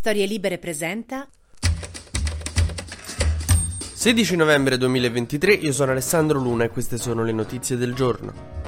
Storie Libere presenta 16 novembre 2023, io sono Alessandro Luna e queste sono le notizie del giorno.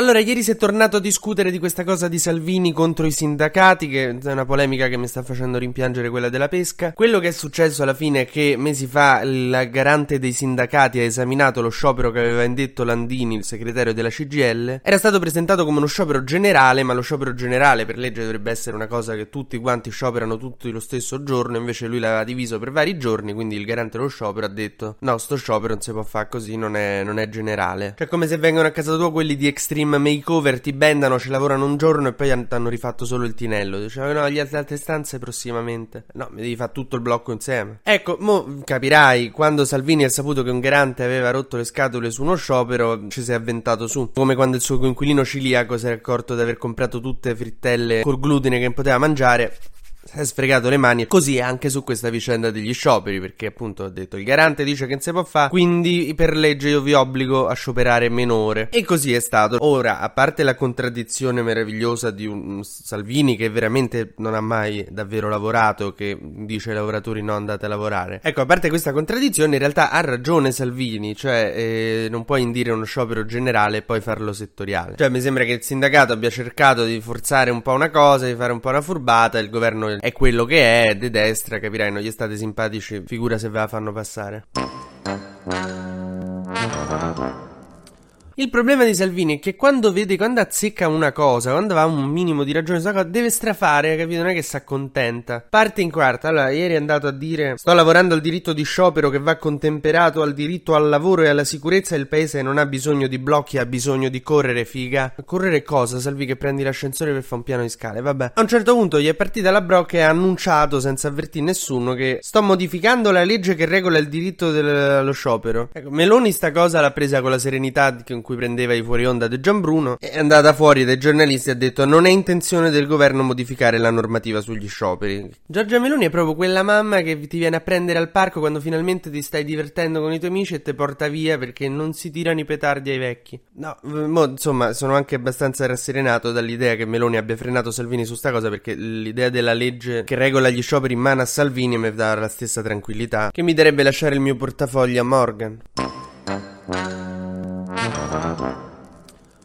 Allora, ieri si è tornato a discutere di questa cosa di Salvini contro i sindacati, che è una polemica che mi sta facendo rimpiangere quella della pesca. Quello che è successo alla fine è che mesi fa il garante dei sindacati ha esaminato lo sciopero che aveva indetto Landini, il segretario della CGL. Era stato presentato come uno sciopero generale, ma lo sciopero generale per legge dovrebbe essere una cosa che tutti quanti scioperano tutti lo stesso giorno, invece lui l'aveva diviso per vari giorni, quindi il garante dello sciopero ha detto no, sto sciopero non si può fare così, non è, non è generale. Cioè come se vengono a casa tua quelli di Extreme Extreme Makeover ti bendano, ci lavorano un giorno e poi hanno rifatto solo il tinello. Dicevano, no, gli altre stanze prossimamente. No, mi devi fare tutto il blocco insieme. Ecco, mo capirai, quando Salvini ha saputo che un garante aveva rotto le scatole su uno sciopero, ci si è avventato su. Come quando il suo coinquilino ciliaco si è accorto di aver comprato tutte frittelle col glutine che poteva mangiare si è sfregato le mani così anche su questa vicenda degli scioperi perché appunto ho detto il garante dice che non si può fare quindi per legge io vi obbligo a scioperare menore e così è stato. Ora a parte la contraddizione meravigliosa di un Salvini che veramente non ha mai davvero lavorato che dice ai lavoratori no andate a lavorare ecco a parte questa contraddizione in realtà ha ragione Salvini cioè eh, non puoi indire uno sciopero generale e poi farlo settoriale. Cioè mi sembra che il sindacato abbia cercato di forzare un po' una cosa di fare un po' una furbata il governo è quello che è, de destra, capirai, non gli state simpatici, figura se ve la fanno passare. Il problema di Salvini è che quando vede, quando azzecca una cosa, quando ha un minimo di ragione su cosa, deve strafare, capito? Non è che si accontenta. Parte in quarta. Allora, ieri è andato a dire: Sto lavorando al diritto di sciopero che va contemperato al diritto al lavoro e alla sicurezza. Il paese non ha bisogno di blocchi, ha bisogno di correre, figa. Correre cosa, Salvi? Che prendi l'ascensore per fare un piano di scale. Vabbè. A un certo punto gli è partita la brocca e ha annunciato, senza avvertire nessuno, che sto modificando la legge che regola il diritto dello sciopero. Ecco, Meloni sta cosa l'ha presa con la serenità con cui cui prendeva i fuori onda di Gianbruno, è andata fuori dai giornalisti e ha detto non è intenzione del governo modificare la normativa sugli scioperi. Giorgia Meloni è proprio quella mamma che ti viene a prendere al parco quando finalmente ti stai divertendo con i tuoi amici e ti porta via perché non si tirano i petardi ai vecchi. No, mo, insomma, sono anche abbastanza rasserenato dall'idea che Meloni abbia frenato Salvini su sta cosa perché l'idea della legge che regola gli scioperi in mano a Salvini mi dà la stessa tranquillità che mi darebbe lasciare il mio portafoglio a Morgan. Ah, ah.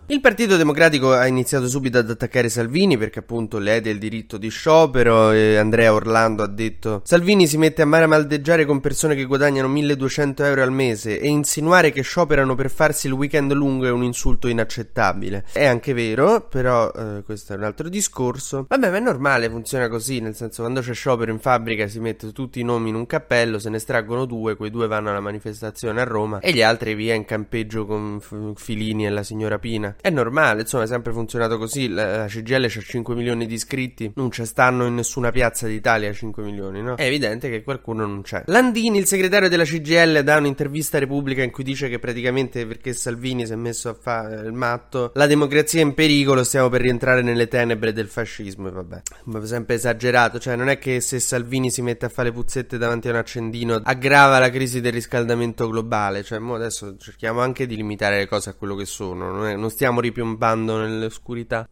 Il Partito Democratico ha iniziato subito ad attaccare Salvini perché appunto lede il diritto di sciopero e Andrea Orlando ha detto Salvini si mette a mare a maldeggiare con persone che guadagnano 1200 euro al mese e insinuare che scioperano per farsi il weekend lungo è un insulto inaccettabile. È anche vero, però eh, questo è un altro discorso. Vabbè, ma è normale, funziona così, nel senso quando c'è sciopero in fabbrica si mette tutti i nomi in un cappello, se ne estraggono due, quei due vanno alla manifestazione a Roma e gli altri via in campeggio con Filini e la signora Pina. È normale, insomma, è sempre funzionato così. La, CGL ha 5 milioni di iscritti, non ci stanno in nessuna piazza d'Italia 5 milioni, no? È evidente che qualcuno non c'è. Landini, il segretario della CGL, dà un'intervista a Repubblica in cui dice che praticamente perché Salvini si è messo a fare il matto, la democrazia è in pericolo, stiamo per rientrare nelle tenebre del fascismo e vabbè. Ma sempre esagerato, cioè non è che se Salvini si mette a fare le puzzette davanti a un accendino aggrava la crisi del riscaldamento globale, cioè mo adesso cerchiamo anche di limitare le cose a quello che sono, non, è, non stiamo stiamo ripiombando nell'oscurità.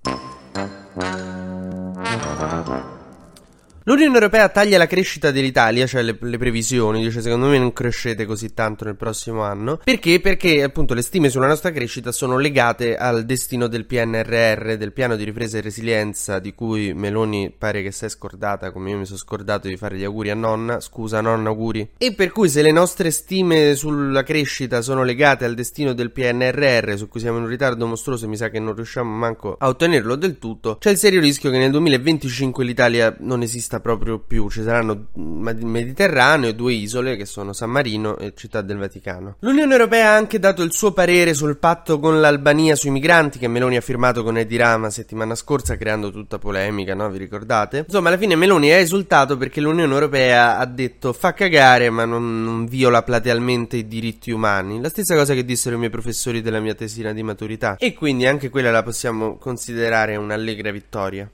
L'Unione Europea taglia la crescita dell'Italia, cioè le, le, previsioni, dice secondo me non crescete così tanto nel prossimo anno. Perché? Perché appunto le stime sulla nostra crescita sono legate al destino del PNRR, del piano di ripresa e resilienza, di cui Meloni pare che si è scordata, come io mi sono scordato di fare gli auguri a nonna. Scusa nonna, auguri. E per cui se le nostre stime sulla crescita sono legate al destino del PNRR, su cui siamo in un ritardo mostruoso, mi sa che non riusciamo manco a ottenerlo del tutto, c'è il serio rischio che nel 2025 l'Italia non esista esista proprio più. Ci saranno il Mediterraneo e due isole che sono San Marino e Città del Vaticano. L'Unione Europea ha anche dato il suo parere sul patto con l'Albania sui migranti che Meloni ha firmato con Edi Rama settimana scorsa creando tutta polemica, no? Vi ricordate? Insomma, alla fine Meloni ha esultato perché l'Unione Europea ha detto fa cagare ma non, non viola platealmente i diritti umani. La stessa cosa che dissero i miei professori della mia tesina di maturità. E quindi anche quella la possiamo considerare un'allegra vittoria.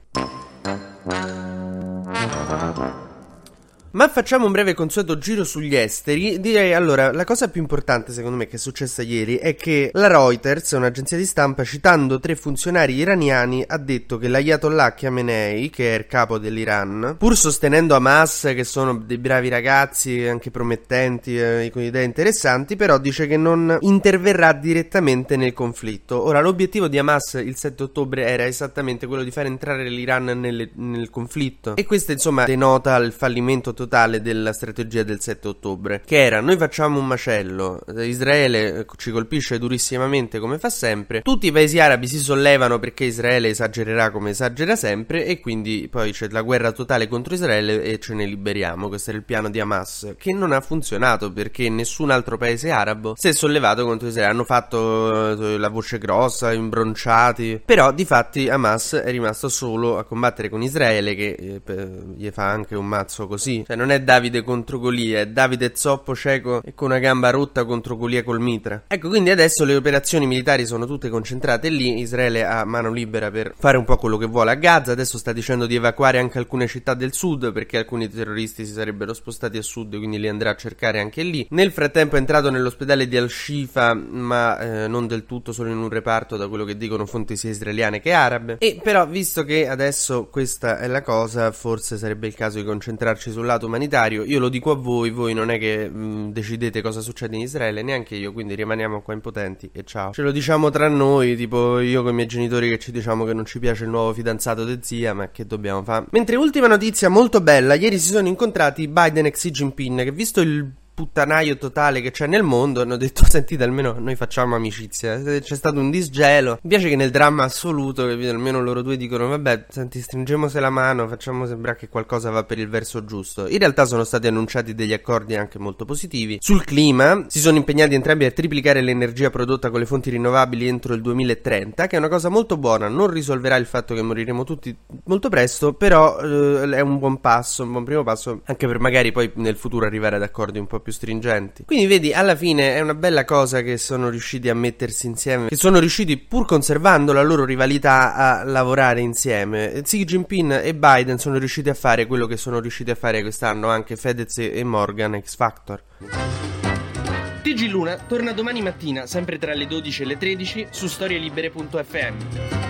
Uh-huh. Ma facciamo un breve consueto giro sugli esteri. Direi allora, la cosa più importante secondo me che è successa ieri è che la Reuters, un'agenzia di stampa, citando tre funzionari iraniani, ha detto che l'Ayatollah Khamenei, che è il capo dell'Iran, pur sostenendo Hamas, che sono dei bravi ragazzi, anche promettenti, eh, con idee interessanti, però dice che non interverrà direttamente nel conflitto. Ora, l'obiettivo di Hamas il 7 ottobre era esattamente quello di far entrare l'Iran nelle, nel conflitto. E questo, insomma, denota il fallimento totale della strategia del 7 ottobre, che era noi facciamo un macello, Israele ci colpisce durissimamente come fa sempre, tutti i paesi arabi si sollevano perché Israele esagererà come esagera sempre e quindi poi c'è la guerra totale contro Israele e ce ne liberiamo. Questo era il piano di Hamas, che non ha funzionato perché nessun altro paese arabo si è sollevato contro Israele. Hanno fatto eh, la voce grossa, imbronciati, però di fatti Hamas è rimasto solo a combattere con Israele che eh, gli fa anche un mazzo così. Cioè non è Davide contro Golia, è Davide zoppo cieco e con una gamba rotta contro Golia col mitra. Ecco, quindi adesso le operazioni militari sono tutte concentrate lì, Israele ha mano libera per fare un po' quello che vuole a Gaza, adesso sta dicendo di evacuare anche alcune città del sud perché alcuni terroristi si sarebbero spostati a sud, quindi li andrà a cercare anche lì. Nel frattempo è entrato nell'ospedale di Al-Shifa, ma eh, non del tutto, solo in un reparto da quello che dicono fonti sia israeliane che arabe. E però visto che adesso questa è la cosa, forse sarebbe il caso di concentrarci sul lato umanitario. Io lo dico a voi, voi non è che mh, mm, decidete cosa succede in Israele, neanche io, quindi rimaniamo qua impotenti e ciao. Ce lo diciamo tra noi, tipo io con i miei genitori che ci diciamo che non ci piace il nuovo fidanzato di zia, ma che dobbiamo fare? Mentre ultima notizia molto bella, ieri si sono incontrati Biden e Xi Jinping, che visto il puttanaio totale che c'è nel mondo, hanno detto sentite almeno noi facciamo amicizia. C'è stato un disgelo. Mi piace che nel dramma assoluto, capito, almeno loro due dicono vabbè, senti, stringiamoci la mano, facciamo sembrare che qualcosa va per il verso giusto. In realtà sono stati annunciati degli accordi anche molto positivi. Sul clima si sono impegnati entrambi a triplicare l'energia prodotta con le fonti rinnovabili entro il 2030, che è una cosa molto buona, non risolverà il fatto che moriremo tutti molto presto, però eh, è un buon passo, un buon primo passo anche per magari poi nel futuro arrivare ad accordi un po' più più stringenti. Quindi vedi, alla fine è una bella cosa che sono riusciti a mettersi insieme, che sono riusciti pur conservando la loro rivalità a lavorare insieme. Xi Jinping e Biden sono riusciti a fare quello che sono riusciti a fare quest'anno anche Fedez e Morgan X Factor. TG Luna torna domani mattina, sempre tra le 12 e le 13, su storielibere.fm.